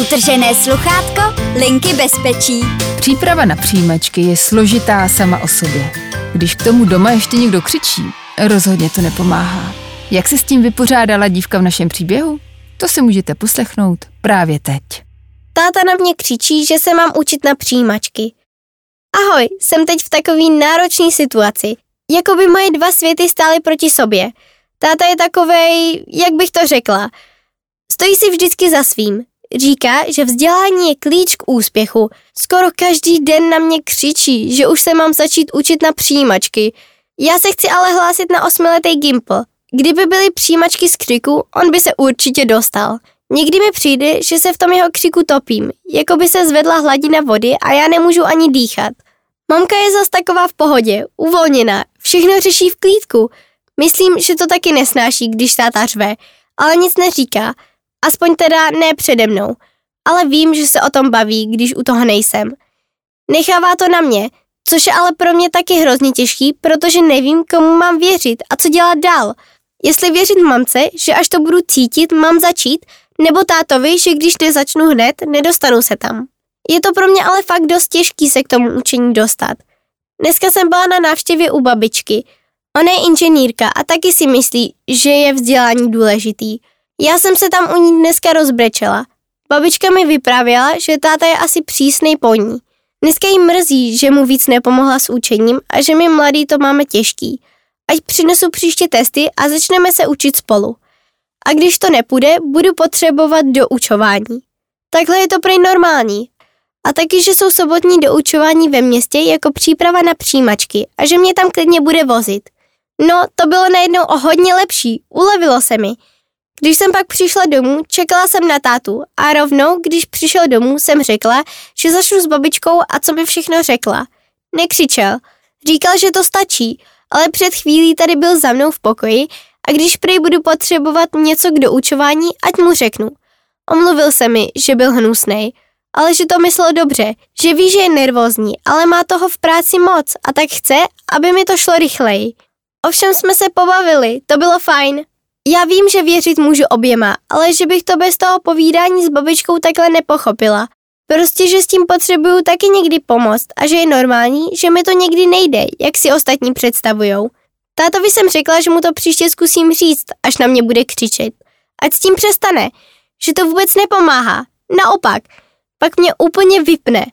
Utržené sluchátko, linky bezpečí. Příprava na přijímačky je složitá sama o sobě. Když k tomu doma ještě někdo křičí, rozhodně to nepomáhá. Jak se s tím vypořádala dívka v našem příběhu? To si můžete poslechnout právě teď. Táta na mě křičí, že se mám učit na přijímačky. Ahoj, jsem teď v takové náročné situaci. Jako by moje dva světy stály proti sobě. Táta je takovej, jak bych to řekla. Stojí si vždycky za svým. Říká, že vzdělání je klíč k úspěchu. Skoro každý den na mě křičí, že už se mám začít učit na přijímačky. Já se chci ale hlásit na osmiletý Gimple. Kdyby byly přijímačky z křiku, on by se určitě dostal. Někdy mi přijde, že se v tom jeho křiku topím, jako by se zvedla hladina vody a já nemůžu ani dýchat. Mamka je zas taková v pohodě, uvolněná, všechno řeší v klídku. Myslím, že to taky nesnáší, když táta řve, ale nic neříká. Aspoň teda ne přede mnou. Ale vím, že se o tom baví, když u toho nejsem. Nechává to na mě, což je ale pro mě taky hrozně těžký, protože nevím, komu mám věřit a co dělat dál. Jestli věřit mamce, že až to budu cítit, mám začít, nebo tátovi, že když nezačnu hned, nedostanu se tam. Je to pro mě ale fakt dost těžký se k tomu učení dostat. Dneska jsem byla na návštěvě u babičky. Ona je inženýrka a taky si myslí, že je vzdělání důležitý. Já jsem se tam u ní dneska rozbrečela. Babička mi vyprávěla, že táta je asi přísnej po ní. Dneska jí mrzí, že mu víc nepomohla s učením a že my mladí to máme těžký. Ať přinesu příště testy a začneme se učit spolu. A když to nepůjde, budu potřebovat doučování. Takhle je to prej normální. A taky, že jsou sobotní doučování ve městě jako příprava na přijímačky a že mě tam klidně bude vozit. No, to bylo najednou o hodně lepší, ulevilo se mi. Když jsem pak přišla domů, čekala jsem na tátu a rovnou, když přišel domů, jsem řekla, že zašlu s babičkou a co mi všechno řekla. Nekřičel. Říkal, že to stačí, ale před chvílí tady byl za mnou v pokoji a když prej budu potřebovat něco k doučování, ať mu řeknu. Omluvil se mi, že byl hnusnej, ale že to myslel dobře, že ví, že je nervózní, ale má toho v práci moc a tak chce, aby mi to šlo rychleji. Ovšem jsme se pobavili, to bylo fajn. Já vím, že věřit můžu oběma, ale že bych to bez toho povídání s babičkou takhle nepochopila. Prostě, že s tím potřebuju taky někdy pomoct a že je normální, že mi to někdy nejde, jak si ostatní představujou. Tátovi jsem řekla, že mu to příště zkusím říct, až na mě bude křičet. Ať s tím přestane, že to vůbec nepomáhá. Naopak, pak mě úplně vypne.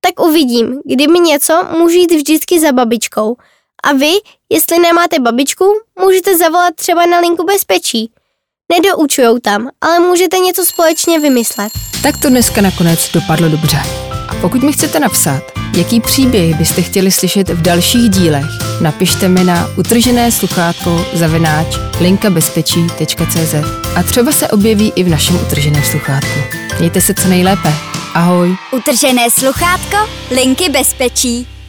Tak uvidím, kdy mi něco, můžu jít vždycky za babičkou. A vy, jestli nemáte babičku, můžete zavolat třeba na linku bezpečí. Nedoučujou tam, ale můžete něco společně vymyslet. Tak to dneska nakonec dopadlo dobře. A pokud mi chcete napsat, jaký příběh byste chtěli slyšet v dalších dílech, napište mi na utržené sluchátko zavináč linkabezpečí.cz a třeba se objeví i v našem utrženém sluchátku. Mějte se co nejlépe. Ahoj. Utržené sluchátko, linky bezpečí.